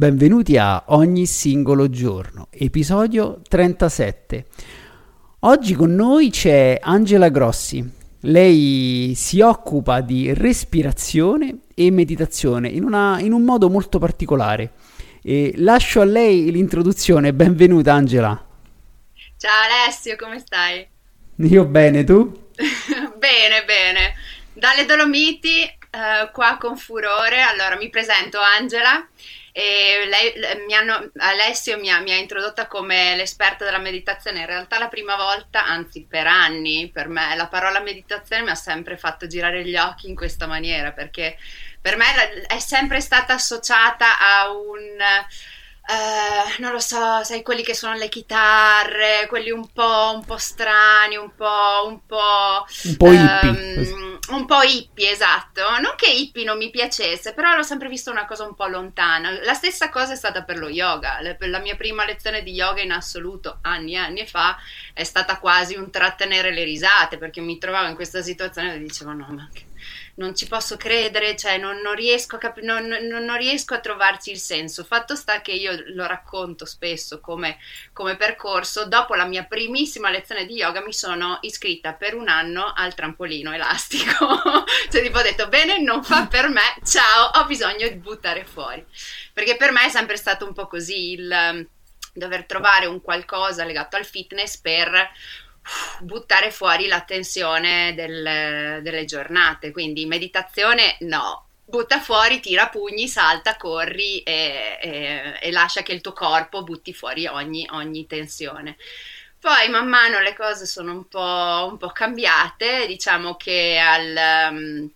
Benvenuti a Ogni singolo giorno, episodio 37. Oggi con noi c'è Angela Grossi. Lei si occupa di respirazione e meditazione in, una, in un modo molto particolare. E lascio a lei l'introduzione. Benvenuta Angela. Ciao Alessio, come stai? Io bene, tu? bene, bene. Dalle Dolomiti, eh, qua con furore. Allora, mi presento Angela e lei, mi hanno, Alessio mi ha, mi ha, introdotta come l'esperta della meditazione. In realtà la prima volta, anzi per anni, per me la parola meditazione mi ha sempre fatto girare gli occhi in questa maniera perché per me è sempre stata associata a un Uh, non lo so, sai, quelli che suonano le chitarre, quelli un po', un po strani, un po', un po', un po' hippie. Um, un po' hippie, esatto. Non che hippie non mi piacesse, però l'ho sempre visto una cosa un po' lontana. La stessa cosa è stata per lo yoga. La mia prima lezione di yoga in assoluto, anni e anni fa, è stata quasi un trattenere le risate, perché mi trovavo in questa situazione e dicevo no, ma che non ci posso credere, cioè non, non, riesco cap- non, non, riesco a trovarci il senso. Fatto sta che io lo racconto spesso come, come, percorso. Dopo la mia primissima lezione di yoga mi sono iscritta per un anno al trampolino elastico. cioè tipo ho detto bene, non fa per me, ciao, ho bisogno di buttare fuori. Perché per me è sempre stato un po' così il dover trovare un qualcosa legato al fitness per buttare fuori la tensione del, delle giornate. Quindi meditazione no, butta fuori, tira pugni, salta, corri e, e, e lascia che il tuo corpo butti fuori ogni, ogni, tensione. Poi man mano le cose sono un po', un po cambiate, diciamo che al... Um,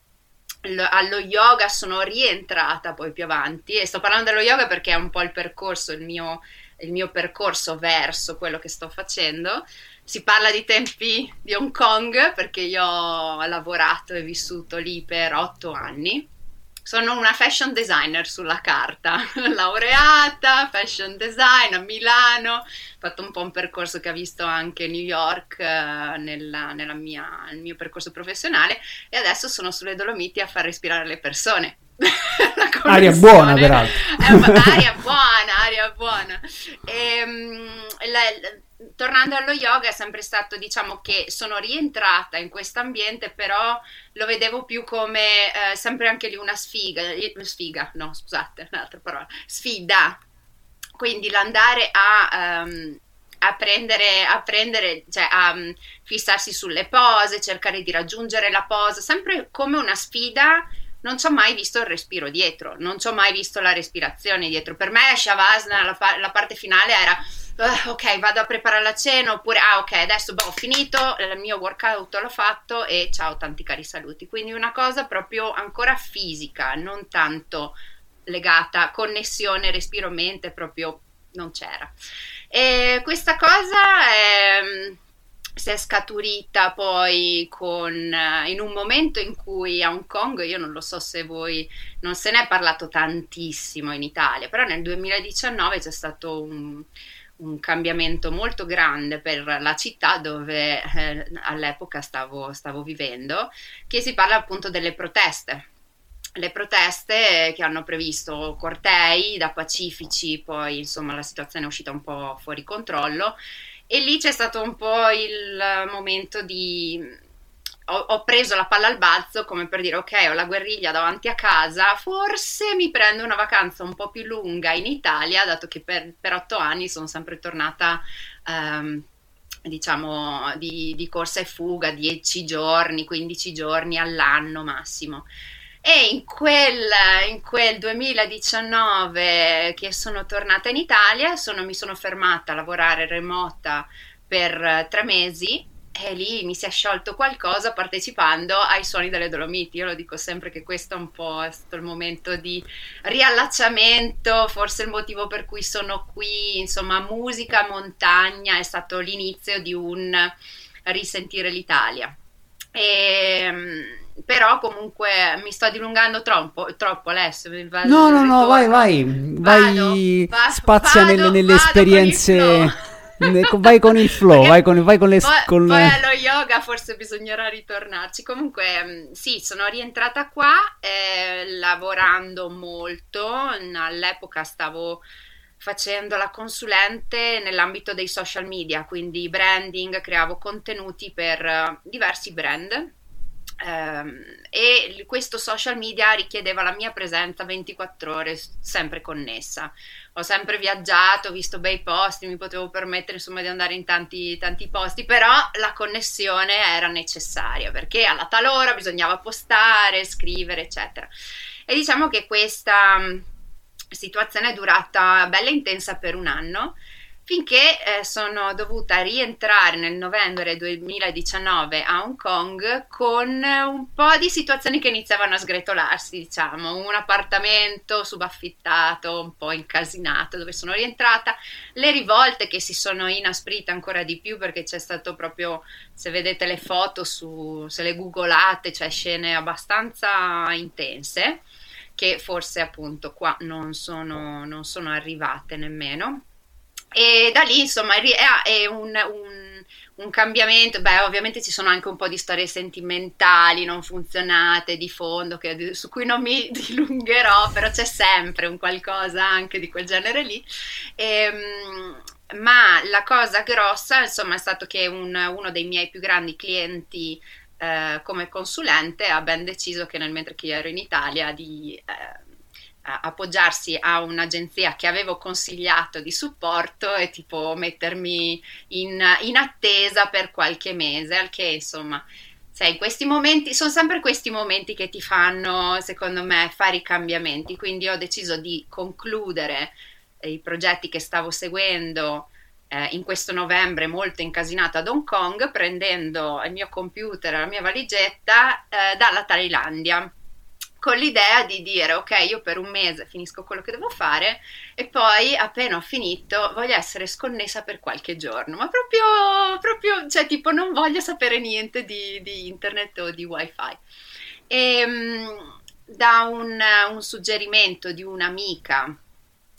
allo yoga sono rientrata poi più avanti e sto parlando dello yoga perché è un po' il percorso, il mio, il mio percorso verso quello che sto facendo si parla di tempi di Hong Kong perché io ho lavorato e vissuto lì per otto anni. Sono una fashion designer sulla carta, laureata, fashion design a Milano, ho fatto un po' un percorso che ha visto anche New York eh, nella, nella mia, nel mio percorso professionale e adesso sono sulle Dolomiti a far respirare le persone. aria buona peraltro. aria buona, aria buona. E, um, la, tornando allo yoga è sempre stato diciamo che sono rientrata in questo ambiente però lo vedevo più come eh, sempre anche lì una sfiga sfiga no scusate un'altra parola sfida quindi l'andare a um, a prendere, a prendere, cioè a um, fissarsi sulle pose, cercare di raggiungere la posa, sempre come una sfida. Non ci ho mai visto il respiro dietro, non ci ho mai visto la respirazione dietro. Per me Shavasana, la, la parte finale era uh, ok, vado a preparare la cena, oppure, ah, ok, adesso boh, ho finito, il mio workout l'ho fatto e ciao, tanti cari saluti. Quindi una cosa proprio ancora fisica, non tanto legata, connessione, respiro, mente, proprio non c'era. E questa cosa è si è scaturita poi con, in un momento in cui a Hong Kong, io non lo so se voi, non se ne è parlato tantissimo in Italia, però nel 2019 c'è stato un, un cambiamento molto grande per la città dove eh, all'epoca stavo, stavo vivendo, che si parla appunto delle proteste. Le proteste che hanno previsto cortei da pacifici, poi insomma la situazione è uscita un po' fuori controllo e lì c'è stato un po' il momento di ho, ho, preso la palla al balzo come per dire ok ho la guerriglia davanti a casa forse mi prendo una vacanza un po' più lunga in Italia dato che per, per otto anni sono sempre tornata um, diciamo di, di, corsa e fuga 10 giorni 15 giorni all'anno massimo e in quel, in quel 2019 che sono tornata in Italia sono, mi sono fermata a lavorare remota per tre mesi e lì mi si è sciolto qualcosa partecipando ai suoni delle Dolomiti. Io lo dico sempre che questo è un po' è stato il momento di riallacciamento, forse il motivo per cui sono qui, insomma, musica, montagna, è stato l'inizio di un risentire l'Italia. E, ehm, però comunque mi sto dilungando troppo, troppo Alessio. No, no, no, vai, vai, vai, vado, spazia vado, nelle, nelle esperienze vai con il flow, vai con, vai con le... Poi, con poi allo yoga forse bisognerà ritornarci. Comunque mm, sì, sono rientrata qua eh, lavorando molto, all'epoca stavo facendo la consulente nell'ambito dei social media, quindi branding, creavo contenuti per uh, diversi brand e questo social media richiedeva la mia presenza 24 ore sempre connessa. Ho sempre viaggiato, ho visto bei posti, mi potevo permettere insomma di andare in tanti, tanti posti, però la connessione era necessaria perché alla tal ora bisognava postare, scrivere, eccetera. E diciamo che questa situazione è durata bella intensa per un anno finché eh, sono dovuta rientrare nel novembre 2019 a Hong Kong con un po' di situazioni che iniziavano a sgretolarsi, diciamo, un appartamento subaffittato, un po' incasinato dove sono rientrata, le rivolte che si sono inasprite ancora di più perché c'è stato proprio, se vedete le foto su, se le googolate, c'è scene abbastanza intense che forse appunto qua non sono, non sono arrivate nemmeno e da lì, insomma, è, un, un, un, cambiamento. Beh, ovviamente ci sono anche un po' di storie sentimentali non funzionate di fondo che, su cui non mi dilungherò, però c'è sempre un qualcosa anche di quel genere lì. E, ehm, ma la cosa grossa, insomma, è stato che un, uno dei miei più grandi clienti eh, come consulente ha ben deciso che nel mentre che io ero in Italia di eh, appoggiarsi a un'agenzia che avevo consigliato di supporto e tipo mettermi in, in attesa per qualche mese, al che insomma sai, questi momenti sono sempre questi momenti che ti fanno, secondo me, fare i cambiamenti. Quindi ho deciso di concludere i progetti che stavo seguendo eh, in questo novembre molto incasinato ad Hong Kong, prendendo il mio computer, la mia valigetta eh, dalla Thailandia con l'idea di dire ok io per un mese finisco quello che devo fare e poi appena ho finito voglio essere sconnessa per qualche giorno. Ma proprio, proprio cioè tipo non voglio sapere niente di, di internet o di wifi. E ehm, da un, un suggerimento di un'amica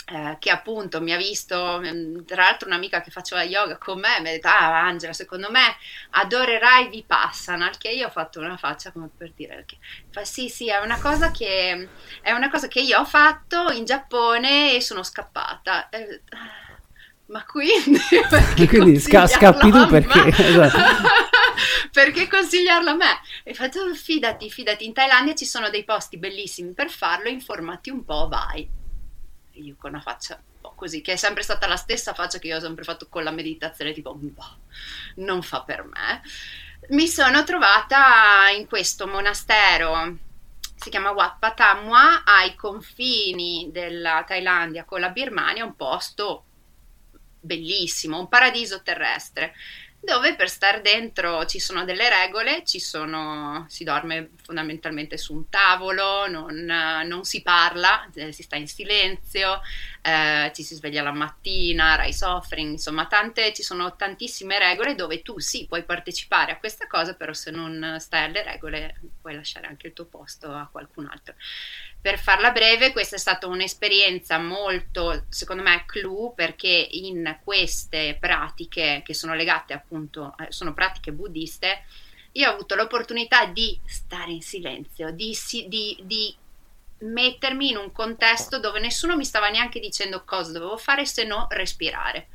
eh, che appunto mi ha visto, mm, tra l'altro un'amica che faceva yoga con me, mi ha detto, ah Angela, secondo me adorerai Vipassana, al che io ho fatto una faccia come per dire, che, fa, sì sì, è una, cosa che, è una cosa che io ho fatto in Giappone e sono scappata. Eh, ma quindi, quindi sca- scappi tu perché esatto. perché consigliarlo a me e fatto fidati fidati in Thailandia ci sono dei posti bellissimi per farlo informati un po' vai io con una faccia un po' così, che è sempre stata la stessa faccia che io ho sempre fatto con la meditazione, tipo, boh, non fa per me. Mi sono trovata in questo monastero, si chiama Wat Patamwa, ai confini della Thailandia con la Birmania, un posto bellissimo, un paradiso terrestre dove per star dentro ci sono delle regole, ci sono, si dorme fondamentalmente su un tavolo, non, non si parla, eh, si sta in silenzio, eh, ci si sveglia la mattina, rice offering, insomma tante, ci sono tantissime regole dove tu sì puoi partecipare a questa cosa, però se non stai alle regole puoi lasciare anche il tuo posto a qualcun altro. Per farla breve, questa è stata un'esperienza molto, secondo me, clou perché in queste pratiche che sono legate appunto, eh, sono pratiche buddiste, io ho avuto l'opportunità di stare in silenzio, di, di, di mettermi in un contesto dove nessuno mi stava neanche dicendo cosa dovevo fare se no respirare.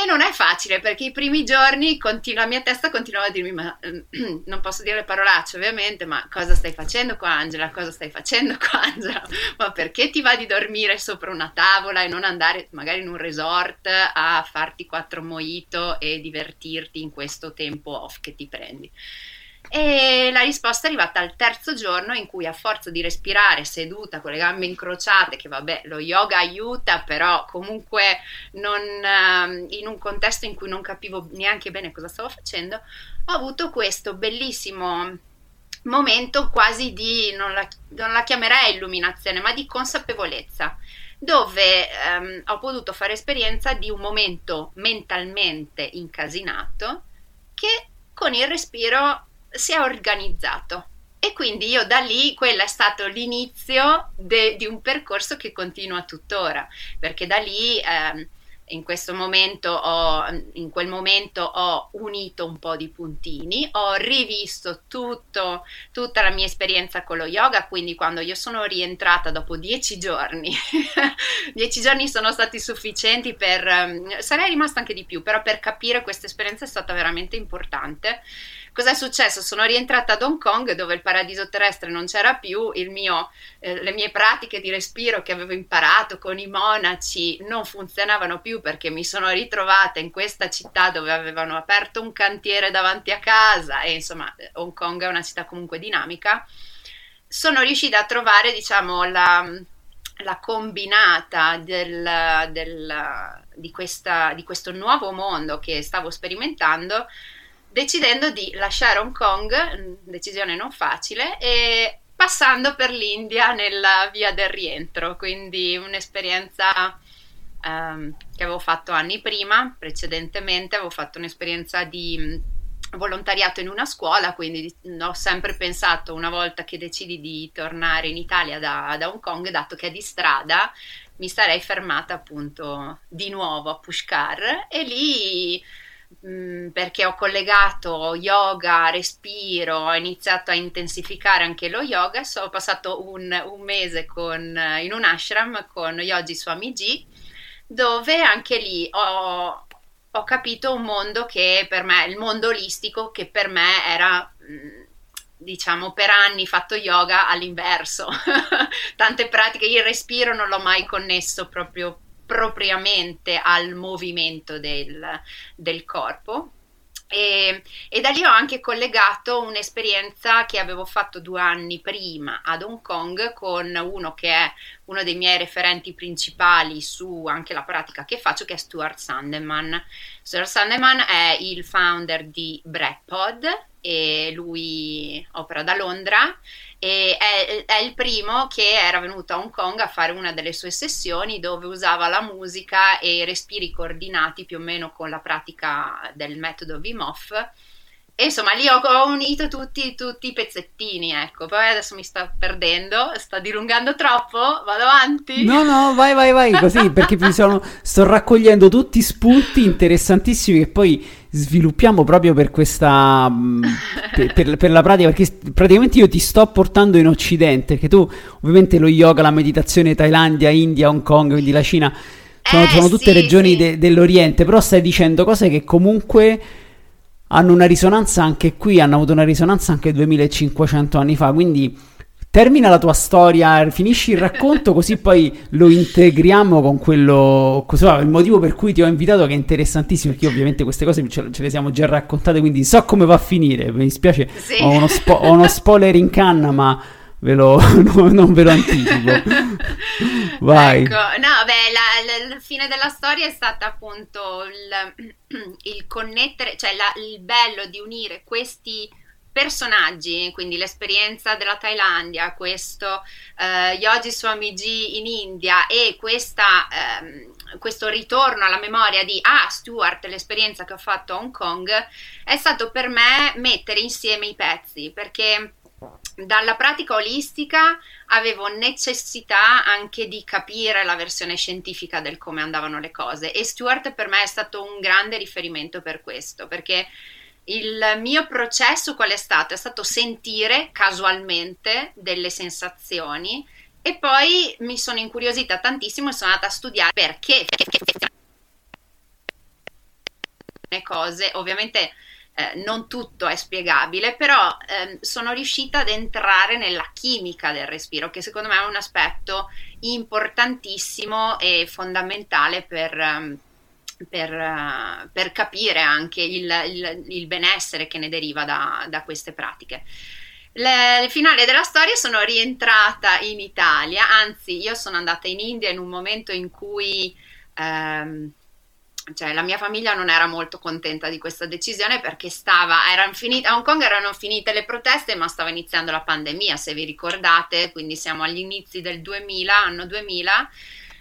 E non è facile perché i primi giorni continua, la mia testa continuava a dirmi: Ma non posso dire le parolacce, ovviamente, ma cosa stai facendo qua, Angela? Cosa stai facendo qua, Angela? Ma perché ti va di dormire sopra una tavola e non andare magari in un resort a farti quattro mojito e divertirti in questo tempo off che ti prendi? E la risposta è arrivata al terzo giorno in cui a forza di respirare seduta con le gambe incrociate, che vabbè lo yoga aiuta, però comunque non, uh, in un contesto in cui non capivo neanche bene cosa stavo facendo, ho avuto questo bellissimo momento quasi di, non la, non la chiamerei illuminazione, ma di consapevolezza dove um, ho potuto fare esperienza di un momento mentalmente incasinato che con il respiro si è organizzato. E quindi io da lì, quello è stato l'inizio de, di un percorso che continua tuttora, perché da lì eh, in questo momento ho, in quel momento ho unito un po' di puntini, ho rivisto tutto, tutta la mia esperienza con lo yoga, quindi quando io sono rientrata dopo dieci giorni, dieci giorni sono stati sufficienti per, sarei rimasta anche di più, però per capire questa esperienza è stata veramente importante Cosa è successo? Sono rientrata ad Hong Kong dove il paradiso terrestre non c'era più, mio, eh, le mie pratiche di respiro che avevo imparato con i monaci non funzionavano più perché mi sono ritrovata in questa città dove avevano aperto un cantiere davanti a casa e insomma Hong Kong è una città comunque dinamica. Sono riuscita a trovare diciamo la, la combinata del, del, di, questa, di questo nuovo mondo che stavo sperimentando decidendo di lasciare Hong Kong, mm, decisione non facile, e passando per l'India nella via del rientro, quindi un'esperienza um, che avevo fatto anni prima, precedentemente avevo fatto un'esperienza di mm, volontariato in una scuola, quindi ho sempre pensato una volta che decidi di tornare in Italia da, da Hong Kong, dato che è di strada, mi sarei fermata appunto di nuovo a Pushkar e lì Mm, perché ho collegato yoga, respiro, ho iniziato a intensificare anche lo yoga. So, ho passato un, un mese con, in un ashram con Yogi Swamiji, dove anche lì ho, ho capito un mondo che per me, il mondo olistico, che per me era mm, diciamo per anni fatto yoga all'inverso tante pratiche il respiro non l'ho mai connesso proprio propriamente al movimento del, del corpo. E, e, da lì ho anche collegato un'esperienza che avevo fatto due anni prima ad Hong Kong con uno che è uno dei miei referenti principali su anche la pratica che faccio, che è Stuart Sandeman. Stuart Sandeman è il founder di Breadpod e lui opera da Londra e è, è, il primo che era venuto a Hong Kong a fare una delle sue sessioni dove usava la musica e i respiri coordinati più o meno con la pratica del metodo Wim Hof e insomma lì ho, ho unito tutti, tutti, i pezzettini, ecco. Poi adesso mi sta perdendo, sta dilungando troppo, vado avanti. No, no, vai, vai, vai, così, perché mi sono, sto raccogliendo tutti spunti interessantissimi che poi sviluppiamo proprio per questa, mm, per, per, per, la pratica, perché praticamente io ti sto portando in Occidente, che tu ovviamente lo yoga, la meditazione, Thailandia, India, Hong Kong, quindi la Cina, sono, eh, sono tutte sì, regioni sì. De, dell'Oriente, però stai dicendo cose che comunque hanno una risonanza anche qui, hanno avuto una risonanza anche 2500 anni fa, quindi termina la tua storia, finisci il racconto così poi lo integriamo con quello, così, il motivo per cui ti ho invitato che è interessantissimo, perché ovviamente queste cose ce, ce, le siamo già raccontate, quindi so come va a finire, mi dispiace, sì. ho, uno spo- ho uno spoiler in canna, ma ve lo, no, non ve lo anticipo. Vai. Ecco, no, beh, la, la, la, fine della storia è stata appunto il, il connettere, cioè la, il bello di unire questi personaggi, quindi l'esperienza della Thailandia, questo uh, Yogi Swamiji in India e questa, um, questo ritorno alla memoria di Ah, Stuart, l'esperienza che ho fatto a Hong Kong, è stato per me mettere insieme i pezzi, perché dalla pratica olistica avevo necessità anche di capire la versione scientifica del come andavano le cose e Stuart per me è stato un grande riferimento per questo, perché il mio processo qual è stato? È stato sentire casualmente delle sensazioni e poi mi sono incuriosita tantissimo e sono andata a studiare perché, le cose, ovviamente eh, non tutto è spiegabile, però eh, sono riuscita ad entrare nella chimica del respiro, che secondo me è un aspetto importantissimo e fondamentale per, um, per, per capire anche il, il, il, benessere che ne deriva da, da queste pratiche. Le, il finale della storia sono rientrata in Italia, anzi io sono andata in India in un momento in cui ehm, cioè, la mia famiglia non era molto contenta di questa decisione perché stava, finite, a Hong Kong erano finite le proteste ma stava iniziando la pandemia se vi ricordate, quindi siamo agli inizi del 2000, anno 2000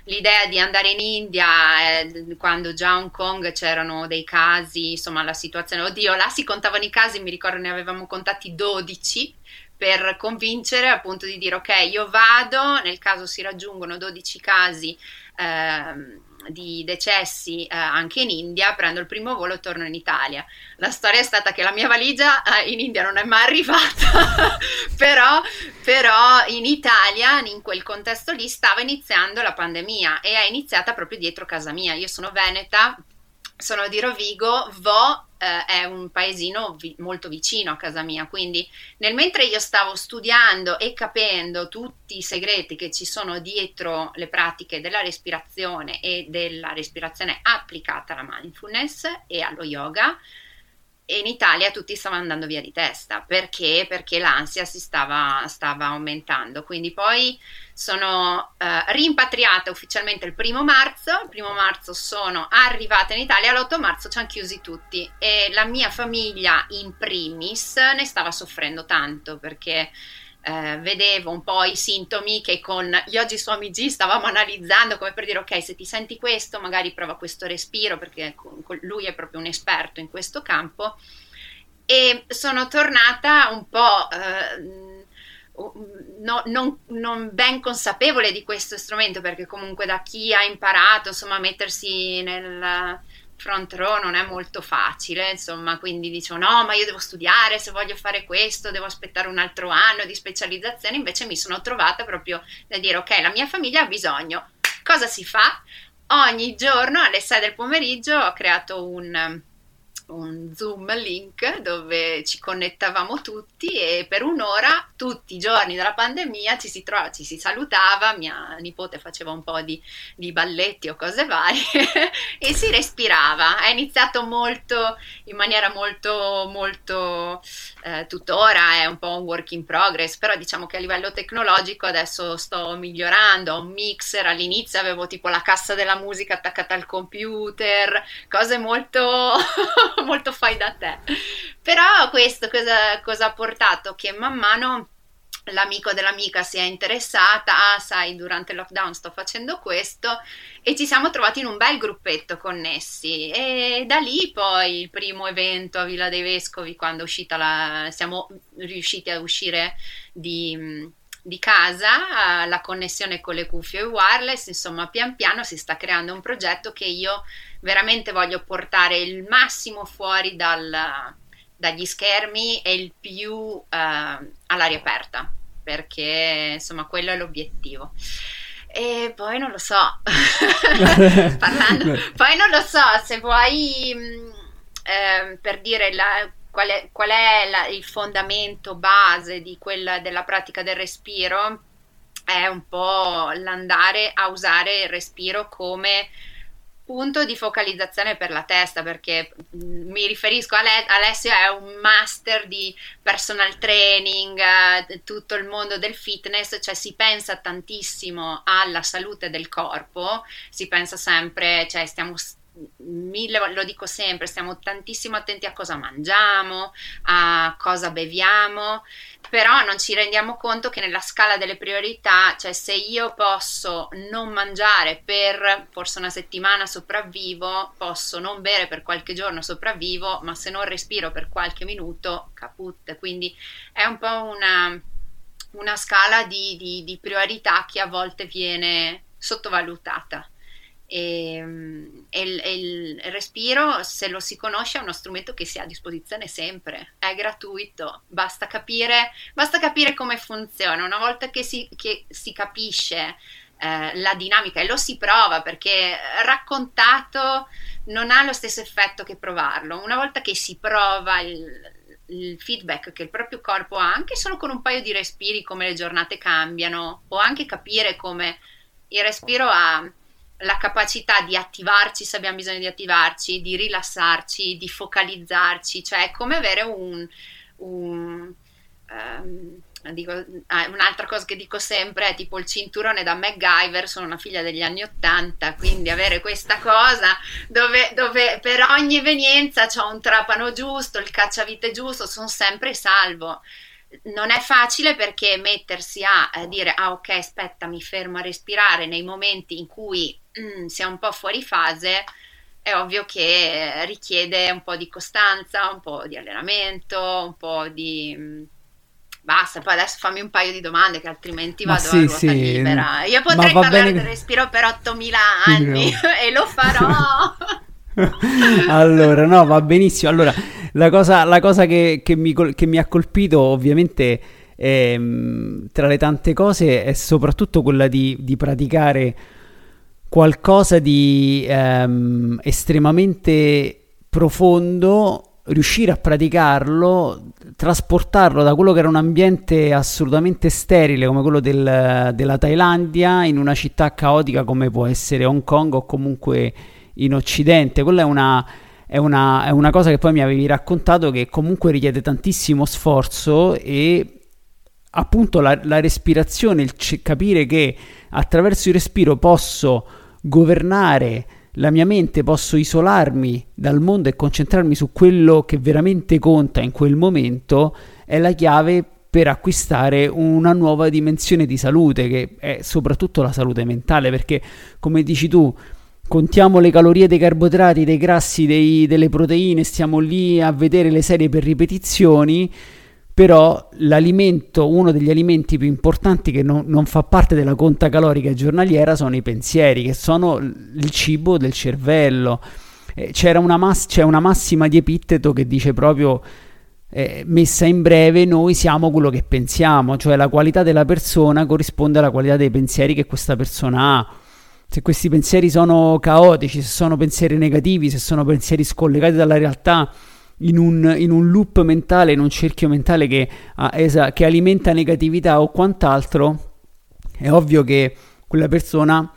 l'idea di andare in India eh, quando già a Hong Kong c'erano dei casi, insomma la situazione, oddio, là si contavano i casi, mi ricordo ne avevamo contati 12 per convincere appunto di dire ok, io vado, nel caso si raggiungono 12 casi eh, di decessi eh, anche in India, prendo il primo volo e torno in Italia. La storia è stata che la mia valigia eh, in India non è mai arrivata, però, però in Italia, in quel contesto lì, stava iniziando la pandemia e è iniziata proprio dietro casa mia. Io sono veneta, sono di Rovigo, Vo eh, è un paesino vi- molto vicino a casa mia, quindi nel mentre io stavo studiando e capendo tutti i segreti che ci sono dietro le pratiche della respirazione e della respirazione applicata alla mindfulness e allo yoga, in Italia tutti stavano andando via di testa perché? Perché l'ansia si stava, stava aumentando. Quindi poi sono eh, rimpatriata ufficialmente il primo marzo. Il primo marzo sono arrivata in Italia, l'8 marzo ci hanno chiusi tutti e la mia famiglia in primis ne stava soffrendo tanto perché eh, vedevo un po' i sintomi che con gli oggi su Amigi stavamo analizzando come per dire ok se ti senti questo magari prova questo respiro perché lui è proprio un esperto in questo campo e sono tornata un po' eh, no, non, non, ben consapevole di questo strumento perché comunque da chi ha imparato insomma a mettersi nel front row non è molto facile, insomma, quindi dicevo no, ma io devo studiare, se voglio fare questo, devo aspettare un altro anno di specializzazione, invece mi sono trovata proprio da dire ok, la mia famiglia ha bisogno, cosa si fa? Ogni giorno alle 6 del pomeriggio ho creato un un Zoom link dove ci connettavamo tutti e per un'ora, tutti i giorni della pandemia, ci si, trovava, ci si salutava, mia nipote faceva un po' di, di balletti o cose varie e si respirava. È iniziato molto, in maniera molto, molto, eh, tuttora è un po' un work in progress, però diciamo che a livello tecnologico adesso sto migliorando, ho un mixer, all'inizio avevo tipo la cassa della musica attaccata al computer, cose molto molto fai da te. Però questo cosa, cosa ha portato? Che man mano l'amico dell'amica si è interessata, ah sai durante il lockdown sto facendo questo e ci siamo trovati in un bel gruppetto connessi. E da lì poi il primo evento a Villa dei Vescovi quando uscita la, siamo riusciti a uscire di, di casa, la connessione con le cuffie wireless, insomma pian piano si sta creando un progetto che io veramente voglio portare il massimo fuori dal, dagli schermi e il più uh, all'aria aperta, perché insomma quello è l'obiettivo. E poi non lo so, parlando, poi non lo so, se vuoi eh, per dire la, qual è, qual è la, il fondamento base di quella, della pratica del respiro, è un po' l'andare a usare il respiro come punto di focalizzazione per la testa perché mi riferisco a Le- Alessio è un master di personal training eh, tutto il mondo del fitness cioè si pensa tantissimo alla salute del corpo si pensa sempre cioè stiamo mille, lo dico sempre, stiamo tantissimo attenti a cosa mangiamo, a cosa beviamo, però non ci rendiamo conto che nella scala delle priorità, cioè se io posso non mangiare per forse una settimana sopravvivo, posso non bere per qualche giorno sopravvivo, ma se non respiro per qualche minuto caput. Quindi è un po' una, una scala di, di, di priorità che a volte viene sottovalutata. Ehm, e, e, il, e, il, respiro, se lo si conosce, è uno strumento che si ha a disposizione sempre, è gratuito, basta capire, basta capire come funziona. Una volta che si, che si capisce eh, la dinamica e lo si prova perché raccontato non ha lo stesso effetto che provarlo. Una volta che si prova il, il feedback che il proprio corpo ha, anche solo con un paio di respiri, come le giornate cambiano, o anche capire come il respiro ha la capacità di attivarci se abbiamo bisogno di attivarci, di rilassarci, di focalizzarci, cioè è come avere un... un um, dico, ah, un'altra cosa che dico sempre è tipo il cinturone da MacGyver, sono una figlia degli anni Ottanta, quindi avere questa cosa dove, dove per ogni evenienza c'ho un trapano giusto, il cacciavite giusto, sono sempre salvo. Non è facile perché mettersi a, a, dire ah ok aspetta mi fermo a respirare nei momenti in cui mm, si è un po' fuori fase è ovvio che richiede un po' di costanza, un po' di allenamento, un po' di... Mm, basta, poi adesso fammi un paio di domande che altrimenti vado sì, a ruota sì. libera. Io potrei parlare del respiro per 8000 anni e lo farò. allora, no, va benissimo. Allora, la cosa, la cosa che, che, mi, che, mi, ha colpito ovviamente ehm, tra le tante cose è soprattutto quella di, di praticare qualcosa di ehm, estremamente profondo riuscire a praticarlo, trasportarlo da quello che era un ambiente assolutamente sterile come quello del, della Thailandia in una città caotica come può essere Hong Kong o comunque in Occidente. Quella è una, è una, è una cosa che poi mi avevi raccontato che comunque richiede tantissimo sforzo e appunto la, la respirazione, il c- capire che attraverso il respiro posso governare la mia mente, posso isolarmi dal mondo e concentrarmi su quello che veramente conta in quel momento, è la chiave per acquistare una nuova dimensione di salute, che è soprattutto la salute mentale, perché come dici tu, contiamo le calorie dei carboidrati, dei grassi, dei, delle proteine, stiamo lì a vedere le serie per ripetizioni però l'alimento, uno degli alimenti più importanti che non, non, fa parte della conta calorica giornaliera sono i pensieri, che sono il cibo del cervello. Eh, una mass- c'è una massima di Epitteto che dice proprio, eh, messa in breve, noi siamo quello che pensiamo, cioè la qualità della persona corrisponde alla qualità dei pensieri che questa persona ha. Se questi pensieri sono caotici, se sono pensieri negativi, se sono pensieri scollegati dalla realtà, in un, in un, loop mentale, in un cerchio mentale che, esa, che alimenta negatività o quant'altro, è ovvio che quella persona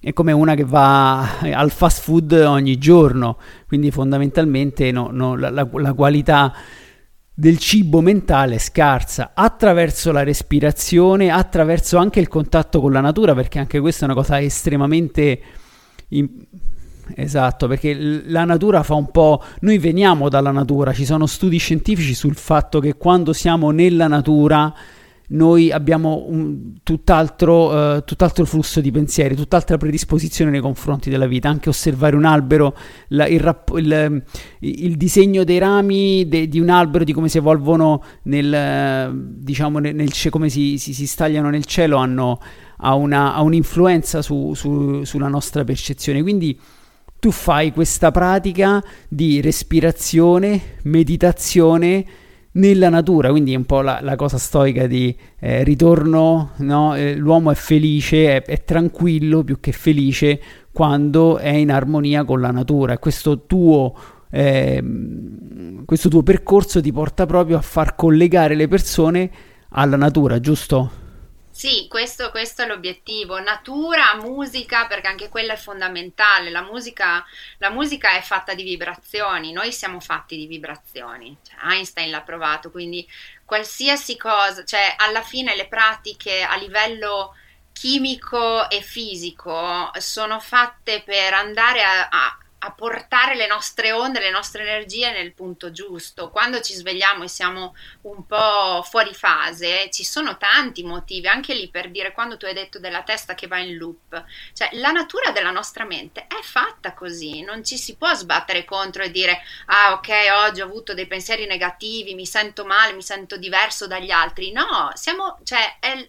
è come una che va al fast food ogni giorno, quindi fondamentalmente no, no, la, la, la, qualità del cibo mentale è scarsa attraverso la respirazione, attraverso anche il contatto con la natura, perché anche questa è una cosa estremamente Esatto, perché la natura fa un po'... Noi veniamo dalla natura, ci sono studi scientifici sul fatto che quando siamo nella natura noi abbiamo un tutt'altro, uh, tutt'altro, flusso di pensieri, tutt'altra predisposizione nei confronti della vita. Anche osservare un albero, la, il, rap- il, il, disegno dei rami de, di un albero, di come si evolvono nel, diciamo, nel, nel come si, si, si, stagliano nel cielo, hanno, ha, una, ha un'influenza su, su, sulla nostra percezione. Quindi tu fai questa pratica di respirazione, meditazione nella natura, quindi è un po' la, la cosa stoica di eh, ritorno, no? eh, l'uomo è felice, è, è, tranquillo più che felice quando è in armonia con la natura. Questo tuo, eh, questo tuo percorso ti porta proprio a far collegare le persone alla natura, giusto? Sì, questo, questo, è l'obiettivo. Natura, musica, perché anche quella è fondamentale. La musica, la musica, è fatta di vibrazioni, noi siamo fatti di vibrazioni. Cioè, Einstein l'ha provato, quindi qualsiasi cosa, cioè alla fine le pratiche a livello chimico e fisico sono fatte per andare a, a a portare le nostre onde, le nostre energie nel punto giusto. Quando ci svegliamo e siamo un po' fuori fase, ci sono tanti motivi, anche lì per dire quando tu hai detto della testa che va in loop, cioè la natura della nostra mente è fatta così, non ci si può sbattere contro e dire ah ok, oggi ho avuto dei pensieri negativi, mi sento male, mi sento diverso dagli altri. No, siamo, cioè è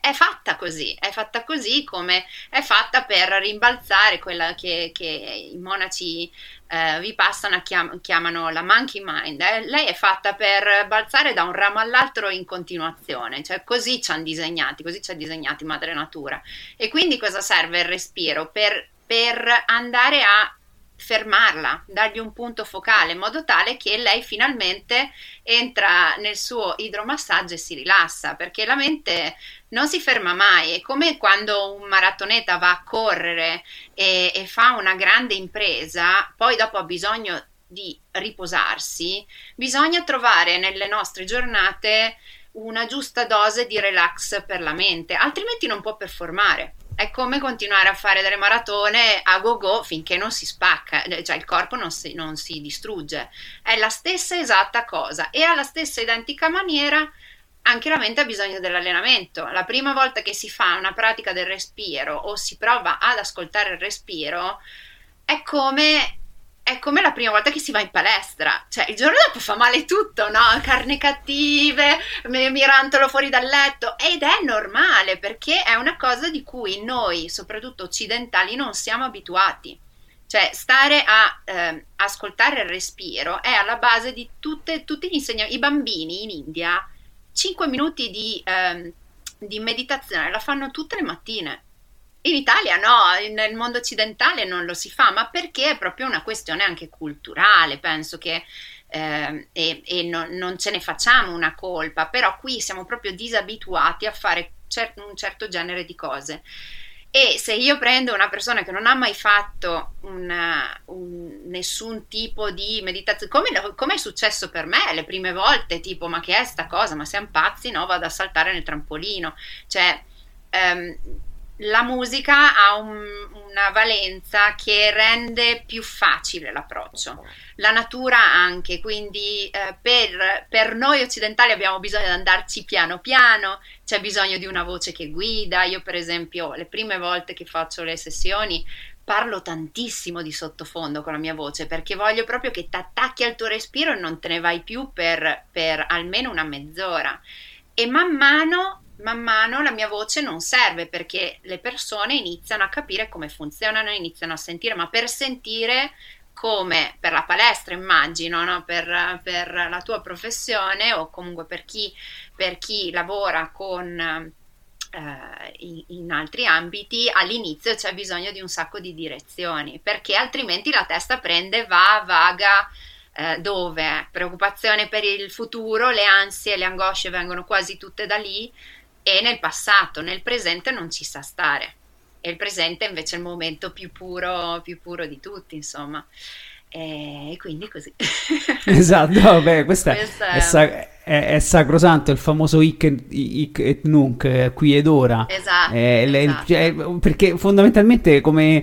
è fatta così, è fatta così come è fatta per rimbalzare quella che, che i monaci eh, vi passano chiam- chiamano la monkey mind. Eh? Lei è fatta per balzare da un ramo all'altro in continuazione, cioè così ci hanno disegnati, così ci ha disegnati Madre Natura. E quindi cosa serve il respiro? Per, per andare a fermarla, dargli un punto focale in modo tale che lei finalmente entra nel suo idromassaggio e si rilassa, perché la mente non si ferma mai, è come quando un maratoneta va a correre e, e fa una grande impresa, poi dopo ha bisogno di riposarsi, bisogna trovare nelle nostre giornate una giusta dose di relax per la mente, altrimenti non può performare. È come continuare a fare delle maratone a go-go finché non si spacca, eh, cioè il corpo non si, non si distrugge. È la stessa esatta cosa e alla stessa identica maniera anche la mente ha bisogno dell'allenamento. La prima volta che si fa una pratica del respiro o si prova ad ascoltare il respiro è come è come la prima volta che si va in palestra, cioè il giorno dopo fa male tutto, no? Carne cattive, mi rantolo fuori dal letto ed è normale perché è una cosa di cui noi, soprattutto occidentali, non siamo abituati. Cioè, stare a eh, ascoltare il respiro è alla base di tutte, tutti gli insegnamenti. I bambini in India 5 minuti di, eh, di meditazione la fanno tutte le mattine in Italia no, nel mondo occidentale non lo si fa, ma perché è proprio una questione anche culturale, penso che eh, e, e non, non, ce ne facciamo una colpa, però qui siamo proprio disabituati a fare cer- un certo genere di cose. E se io prendo una persona che non ha mai fatto una, un, nessun tipo di meditazione, come, come, è successo per me le prime volte, tipo ma che è sta cosa, ma siamo pazzi, no? Vado a saltare nel trampolino. Cioè, um, la musica ha un, una valenza che rende più facile l'approccio, la natura anche, quindi eh, per, per, noi occidentali abbiamo bisogno di andarci piano piano, c'è bisogno di una voce che guida, io per esempio le prime volte che faccio le sessioni parlo tantissimo di sottofondo con la mia voce perché voglio proprio che ti attacchi al tuo respiro e non te ne vai più per, per almeno una mezz'ora. E man mano man mano la mia voce non serve perché le persone iniziano a capire come funzionano, iniziano a sentire, ma per sentire come per la palestra immagino, no? per, per, la tua professione o comunque per chi, per chi lavora con, eh, in, in, altri ambiti, all'inizio c'è bisogno di un sacco di direzioni perché altrimenti la testa prende, va, vaga. Eh, dove preoccupazione per il futuro, le ansie, le angosce vengono quasi tutte da lì, e nel passato, nel presente non ci sa stare. E il presente invece è il momento più puro, più puro di tutti, insomma. E quindi così. esatto, vabbè, questa, questa è, sa- è, è, sacrosanto, il famoso hic, hic et nunc, eh, qui ed ora. Esatto, eh, esatto. Le, perché fondamentalmente come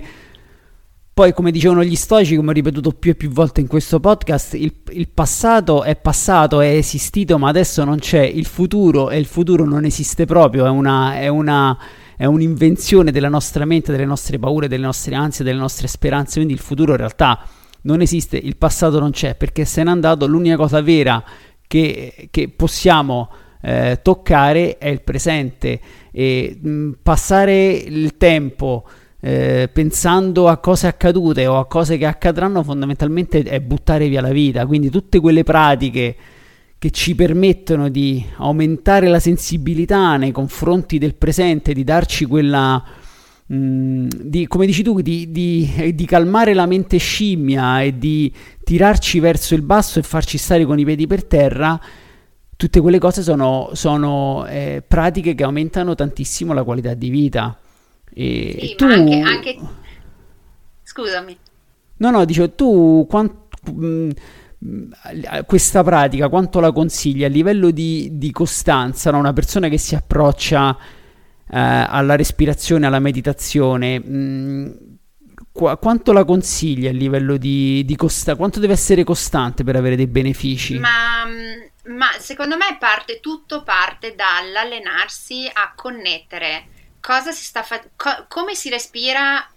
poi, come dicevano gli stoici, come ho ripetuto più e più volte in questo podcast, il, il, passato è passato, è esistito, ma adesso non c'è. Il futuro e il futuro non esiste proprio, è, una, è, una, è un'invenzione della nostra mente, delle nostre paure, delle nostre ansie, delle nostre speranze, quindi il futuro in realtà non esiste, il passato non c'è, perché se n'è andato, l'unica cosa vera che, che possiamo eh, toccare è il presente. E mh, passare il tempo eh, pensando a cose accadute o a cose che accadranno, fondamentalmente è buttare via la vita. Quindi tutte quelle pratiche che ci permettono di aumentare la sensibilità nei confronti del presente, di darci quella, mh, mm, di, come dici tu, di, di, di, calmare la mente scimmia e di tirarci verso il basso e farci stare con i piedi per terra. Tutte quelle cose sono, sono eh, pratiche che aumentano tantissimo la qualità di vita. E, sì, tu... anche, anche... Scusami. No, no, dicevo, tu quanto, mh, mm, questa pratica quanto la consigli a livello di, di costanza, no? una persona che si approccia eh, alla respirazione, alla meditazione, mh, mm, qu- quanto la consigli a livello di, di costanza? Quanto deve essere costante per avere dei benefici? Ma, mm, ma secondo me parte, tutto parte dall'allenarsi a connettere cosa si sta facendo, co- come si respira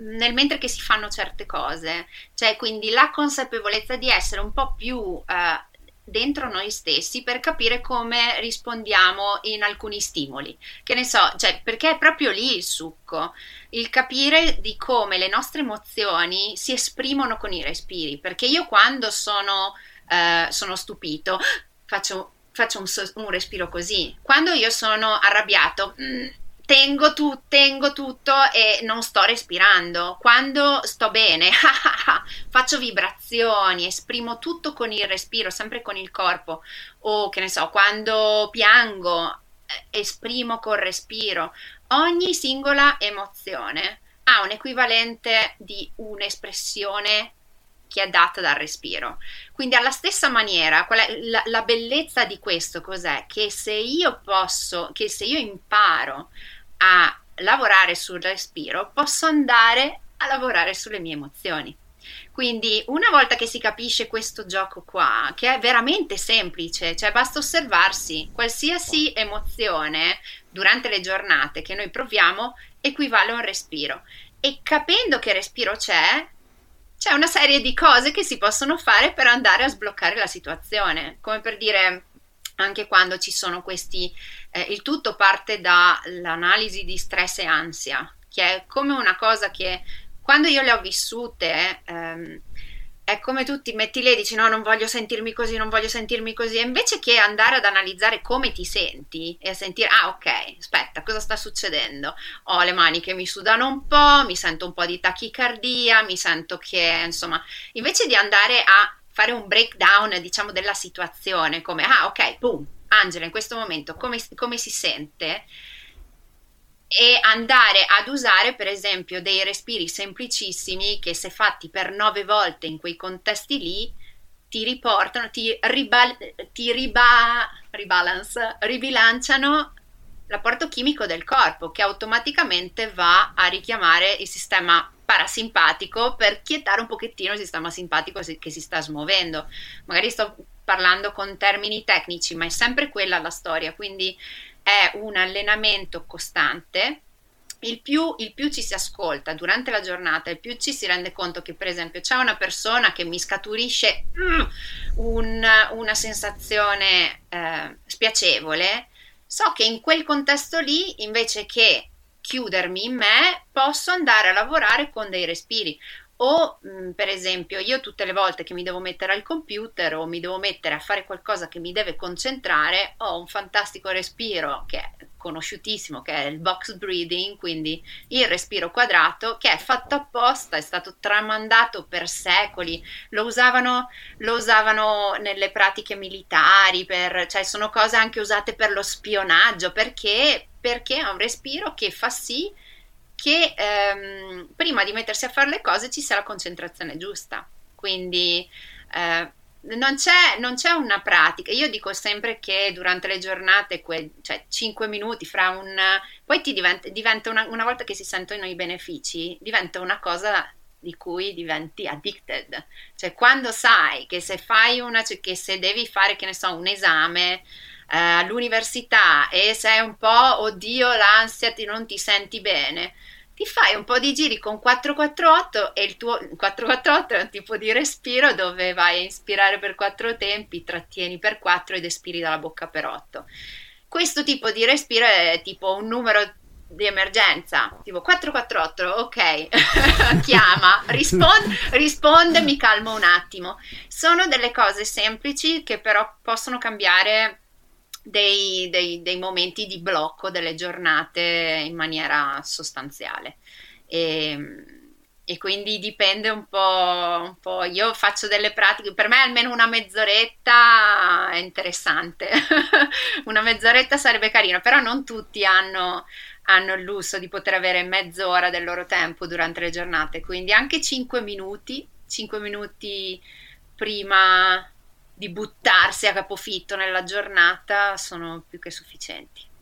nel mentre che si fanno certe cose, cioè quindi la consapevolezza di essere un po' più uh, dentro noi stessi per capire come rispondiamo in alcuni stimoli. Che ne so, cioè, perché è proprio lì il succo, il capire di come le nostre emozioni si esprimono con i respiri. Perché io quando sono, uh, sono stupito faccio, faccio un, un, respiro così, quando io sono arrabbiato. Mm, tengo, tu, tengo tutto e non sto respirando. Quando sto bene, faccio vibrazioni, esprimo tutto con il respiro, sempre con il corpo. O che ne so, quando piango, eh, esprimo col respiro. Ogni singola emozione ha un equivalente di un'espressione che è data dal respiro. Quindi alla stessa maniera, la, la, bellezza di questo cos'è? Che se io posso, che se io imparo a lavorare sul respiro, posso andare a lavorare sulle mie emozioni. Quindi una volta che si capisce questo gioco qua, che è veramente semplice, cioè basta osservarsi, qualsiasi emozione durante le giornate che noi proviamo equivale a un respiro e capendo che respiro c'è, c'è una serie di cose che si possono fare per andare a sbloccare la situazione, come per dire anche quando ci sono questi, eh, il tutto parte dall'analisi di stress e ansia, che è come una cosa che quando io le ho vissute, ehm, è come tu ti metti lì e dici no, non voglio sentirmi così, non voglio sentirmi così, e invece che andare ad analizzare come ti senti e a sentire, ah ok, aspetta, cosa sta succedendo? Ho le mani che mi sudano un po', mi sento un po' di tachicardia, mi sento che, insomma, invece di andare a fare un breakdown, diciamo, della situazione, come, ah ok, boom, Angela in questo momento come, come si sente? E andare ad usare per esempio dei respiri semplicissimi che se fatti per nove volte in quei contesti lì ti riportano, ti, ribal- ti riba- ribalance, ribilanciano l'apporto chimico del corpo che automaticamente va a richiamare il sistema parasimpatico per quietare un pochettino il sistema simpatico che si sta smuovendo. Magari sto parlando con termini tecnici, ma è sempre quella la storia, quindi è un allenamento costante. Il più, il più, ci si ascolta durante la giornata, il più ci si rende conto che, per esempio, c'è una persona che mi scaturisce mm, un, una sensazione eh, spiacevole, so che in quel contesto lì, invece che chiudermi in me, posso andare a lavorare con dei respiri. O mh, mm, per esempio, io tutte le volte che mi devo mettere al computer o mi devo mettere a fare qualcosa che mi deve concentrare, ho un fantastico respiro che è conosciutissimo, che è il box breathing, quindi il respiro quadrato, che è fatto apposta, è stato tramandato per secoli, lo usavano, lo usavano nelle pratiche militari, per, cioè sono cose anche usate per lo spionaggio, perché, perché è un respiro che fa sì che ehm, prima di mettersi a fare le cose ci sia la concentrazione giusta. Quindi eh, non, c'è, non, c'è, una pratica. Io dico sempre che durante le giornate, que- cioè 5 minuti fra un. poi diventa, diventa una, una volta che si sentono i benefici, diventa una cosa di cui diventi addicted. Cioè, quando sai che se fai una, cioè che se devi fare, che ne so, un esame eh, all'università e sei un po', oddio, l'ansia, ti, non ti senti bene, ti fai un po' di giri con 448 e il tuo 448 è un tipo di respiro dove vai a inspirare per quattro tempi, trattieni per quattro ed espiri dalla bocca per otto. Questo tipo di respiro è tipo un numero di emergenza, tipo 448, ok, chiama, risponde, risponde, mi calmo un attimo. Sono delle cose semplici che però possono cambiare dei, dei, dei, momenti di blocco delle giornate in maniera sostanziale. E, e quindi dipende un po', un po', Io faccio delle pratiche, per me almeno una mezz'oretta è interessante. una mezz'oretta sarebbe carina, però non tutti hanno, hanno il lusso di poter avere mezz'ora del loro tempo durante le giornate, quindi anche 5 minuti, 5 minuti prima di buttarsi a capofitto nella giornata sono più che sufficienti.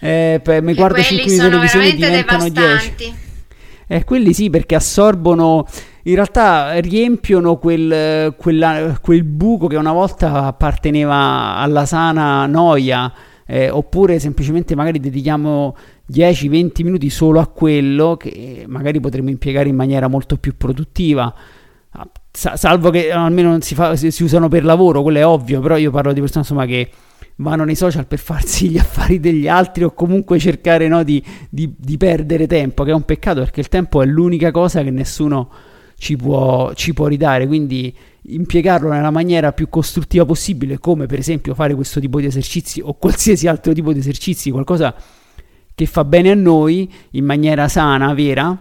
Eh, mi guardo 5 minuti di televisione diventano 10. Eh, quelli sì, perché assorbono, in realtà riempiono quel, quella, quel buco che una volta apparteneva alla sana noia, eh, oppure semplicemente magari dedichiamo 10-20 minuti solo a quello che magari potremmo impiegare in maniera molto più produttiva. Ah, salvo che almeno non si, fa, si, si usano per lavoro, quello è ovvio, però io parlo di persone insomma che vanno nei social per farsi gli affari degli altri o comunque cercare no, di, di, di, perdere tempo, che è un peccato perché il tempo è l'unica cosa che nessuno ci può, ci può ridare, quindi impiegarlo nella maniera più costruttiva possibile, come per esempio fare questo tipo di esercizi o qualsiasi altro tipo di esercizi, qualcosa che fa bene a noi in maniera sana, vera,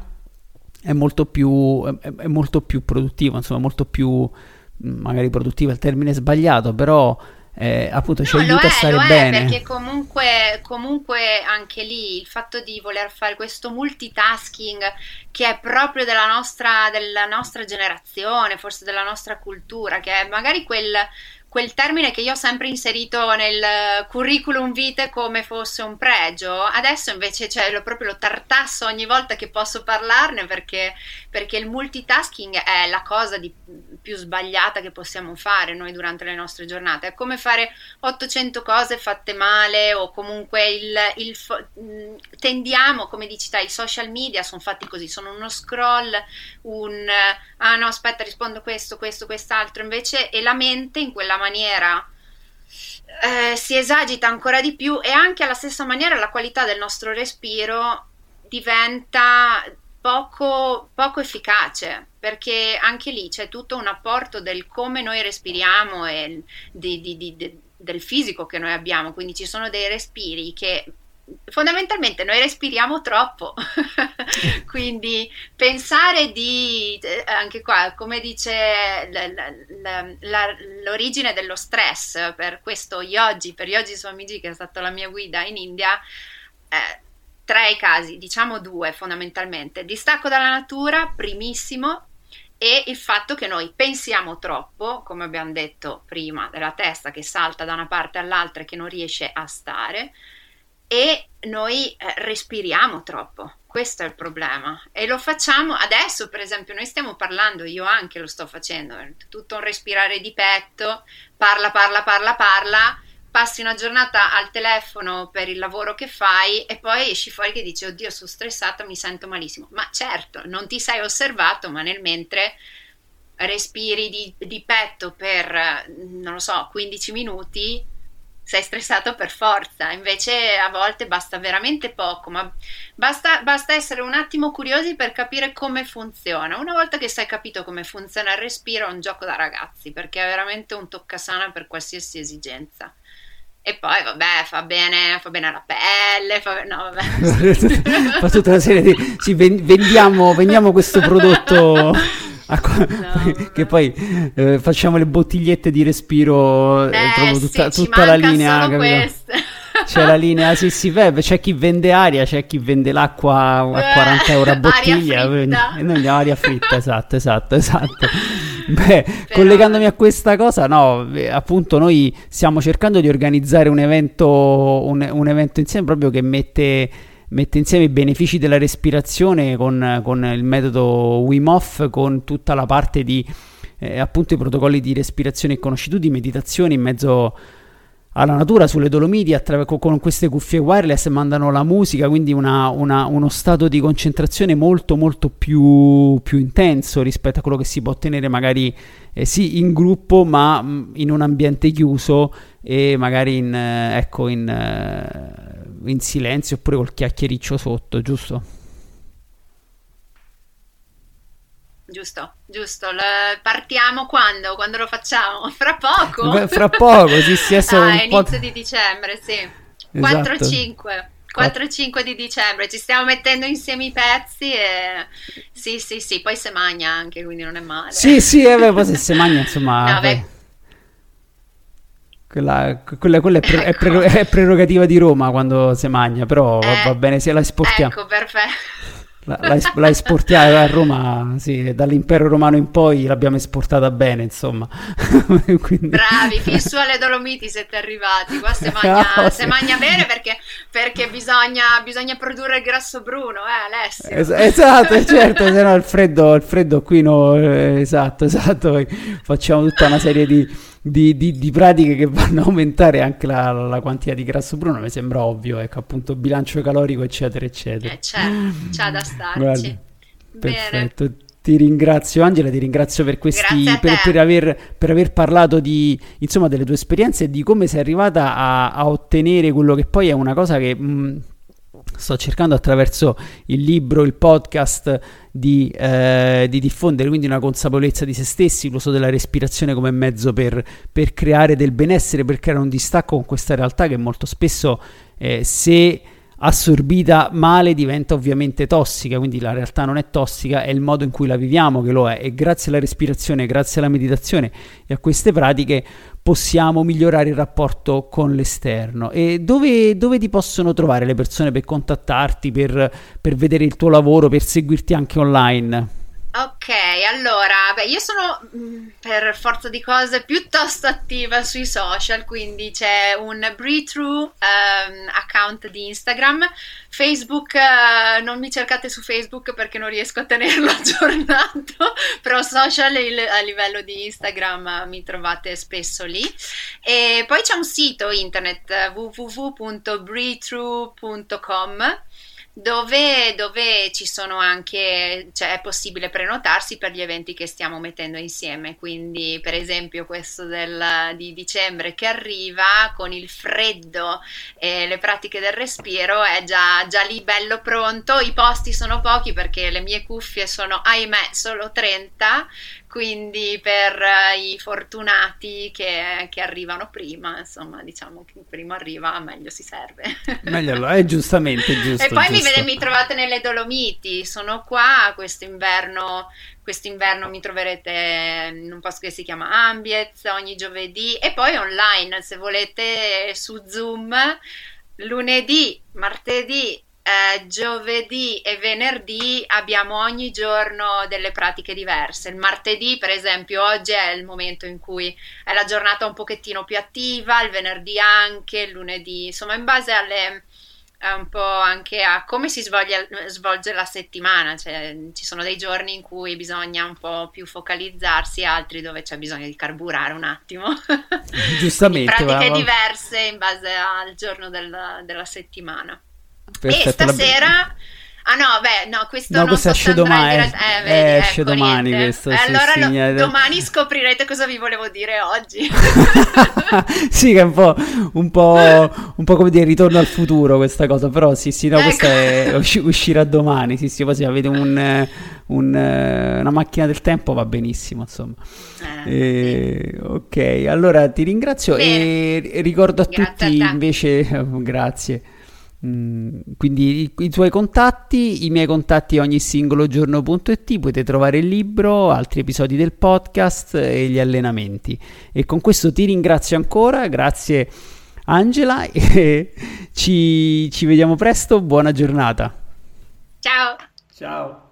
è molto più, è, è molto più produttivo, insomma, molto più magari produttivo è il termine sbagliato, però eh, appunto ci no, aiuta è, a stare lo è, bene. Perché comunque, comunque anche lì il fatto di voler fare questo multitasking che è proprio della nostra, della nostra generazione, forse della nostra cultura, che è magari quel quel termine che io ho sempre inserito nel curriculum vitae come fosse un pregio, adesso invece cioè, lo, proprio lo tartasso ogni volta che posso parlarne perché, perché il multitasking è la cosa di, più sbagliata che possiamo fare noi durante le nostre giornate, è come fare 800 cose fatte male o comunque il, il tendiamo, come dici te, i social media sono fatti così, sono uno scroll, un ah no aspetta rispondo questo, questo, quest'altro, invece e la mente in quella maniera eh, si esagita ancora di più e anche alla stessa maniera la qualità del nostro respiro diventa poco, poco efficace perché anche lì c'è tutto un apporto del come noi respiriamo e di, di, di, del fisico che noi abbiamo, quindi ci sono dei respiri che fondamentalmente noi respiriamo troppo, quindi pensare di, eh, anche qua, come dice la, la, la, l'origine dello stress per questo yogi, per Yogi Swamiji che è stata la mia guida in India, eh, tre casi, diciamo due fondamentalmente, distacco dalla natura, primissimo, e il fatto che noi pensiamo troppo, come abbiamo detto prima, della testa che salta da una parte all'altra e che non riesce a stare, e noi eh, respiriamo troppo. Questo è il problema e lo facciamo adesso, per esempio, noi stiamo parlando, io anche lo sto facendo, tutto un respirare di petto, parla, parla, parla, parla, passi una giornata al telefono per il lavoro che fai e poi esci fuori che dici oddio sono stressata, mi sento malissimo. Ma certo, non ti sei osservato, ma nel mentre respiri di, di petto per, non lo so, 15 minuti, sei stressato per forza, invece a volte basta veramente poco, ma basta, basta, essere un attimo curiosi per capire come funziona. Una volta che sai capito come funziona il respiro, è un gioco da ragazzi, perché è veramente un toccasana per qualsiasi esigenza. E poi, vabbè, fa bene, fa bene alla pelle, fa, no, vabbè. fa tutta una serie di... Sì, vendiamo, vendiamo questo prodotto Co- no, che poi eh, facciamo le bottigliette di respiro eh, proprio tutta, sì, tutta la linea c'è la linea sì sì beh, c'è chi vende aria c'è chi vende l'acqua a 40 euro a bottiglia e noi andiamo aria fritta esatto esatto esatto. Beh Però... collegandomi a questa cosa no appunto noi stiamo cercando di organizzare un evento un, un evento insieme proprio che mette mette insieme i benefici della respirazione con, con il metodo Wim Hof, con tutta la parte di eh, appunto i protocolli di respirazione e conosci di meditazione in mezzo alla natura sulle Dolomiti attraver- con queste cuffie wireless mandano la musica quindi una, una, uno stato di concentrazione molto molto più, più, intenso rispetto a quello che si può ottenere magari eh, sì in gruppo ma mm, in un ambiente chiuso e magari in, eh, ecco, in, eh, in silenzio oppure col chiacchiericcio sotto, giusto? Giusto, giusto. Le... Partiamo quando? Quando lo facciamo? Fra poco? Beh, fra poco, sì, sì, ah, inizio di dicembre, sì. Esatto. 4-5. 4-5 di dicembre, ci stiamo mettendo insieme i pezzi e sì, sì, sì, poi se magna anche, quindi non è male. Sì, sì, eh, beh, poi se magna, insomma... No, beh, quella, quella, quella è, pre- ecco. è, pre- è, prerogativa di Roma quando si mangia, però eh, va bene se la esportiamo. Ecco, perfetto. la, la, la esportiamo a Roma, sì, dall'impero romano in poi l'abbiamo esportata bene, insomma. Quindi... Bravi, fin su alle Dolomiti siete arrivati, qua si mangia, no, sì. mangia bene perché, perché bisogna, bisogna, produrre il grasso bruno, eh Alessio? Es- esatto, certo, se no il freddo, il freddo qui no, eh, esatto, esatto, facciamo tutta una serie di... Di, di, di, pratiche che vanno a aumentare anche la, la, quantità di grasso bruno mi sembra ovvio, ecco appunto bilancio calorico eccetera eccetera. Eh, c'è, c'è da starci. perfetto. Ti ringrazio Angela, ti ringrazio per, questi, per, per, aver, per, aver, parlato di, insomma, delle tue esperienze e di come sei arrivata a, a ottenere quello che poi è una cosa che mh, sto cercando attraverso il libro, il podcast di, eh, di, diffondere, quindi una consapevolezza di se stessi, l'uso della respirazione come mezzo per, per creare del benessere, per creare un distacco con questa realtà che molto spesso eh, se assorbita male diventa ovviamente tossica, quindi la realtà non è tossica, è il modo in cui la viviamo che lo è. E grazie alla respirazione, grazie alla meditazione e a queste pratiche possiamo migliorare il rapporto con l'esterno. E dove, dove ti possono trovare le persone per contattarti, per, per vedere il tuo lavoro, per seguirti anche online? Ok, allora, beh, io sono mm, per forza di cose piuttosto attiva sui social, quindi c'è un Breathe um, account di Instagram, Facebook, uh, non mi cercate su Facebook perché non riesco a tenerlo aggiornato, però social a livello di Instagram mi trovate spesso lì. E poi c'è un sito internet www.breathrough.com dove, dove, ci sono anche, cioè è possibile prenotarsi per gli eventi che stiamo mettendo insieme, quindi per esempio questo del, di dicembre che arriva con il freddo e le pratiche del respiro è già, già lì bello pronto, i posti sono pochi perché le mie cuffie sono ahimè solo 30, quindi per uh, i fortunati che, che, arrivano prima, insomma, diciamo che prima arriva, meglio si serve. Meglio allora, eh, giustamente, giusto. E poi giusto. Mi, mi, trovate nelle Dolomiti, sono qua quest'inverno, quest'inverno mi troverete in un posto che si chiama Ambiez ogni giovedì e poi online, se volete su Zoom, lunedì, martedì eh, giovedì e venerdì abbiamo ogni giorno delle pratiche diverse. Il martedì, per esempio, oggi è il momento in cui è la giornata un pochettino più attiva, il venerdì anche, il lunedì, insomma, in base alle un po' anche a come si svolge, svolge la settimana, cioè, ci sono dei giorni in cui bisogna un po' più focalizzarsi, altri dove c'è bisogno di carburare un attimo. Giustamente. pratiche va, diverse in base al giorno del, della settimana. Perfetto, e stasera... La... Ah no, beh, no, questo no, non questo esce domani. Eh, vedi, eh, esce ecco, domani questo. Eh, allora sì, lo, domani scoprirete cosa vi volevo dire oggi. sì, che è un po', un po', un po' come dire ritorno al futuro questa cosa, però sì, sì, no, ecco. questa è, usci- uscirà domani, sì, sì, poi se avete un, un, una macchina del tempo va benissimo, insomma. Eh, e, sì. Ok, allora ti ringrazio Bene. e ricordo a grazie tutti a invece, grazie. Mm, quindi i, i, tuoi contatti, i miei contatti ogni singolo giorno.it, potete trovare il libro, altri episodi del podcast e gli allenamenti. E con questo ti ringrazio ancora, grazie Angela e ci, ci vediamo presto, buona giornata. Ciao. Ciao.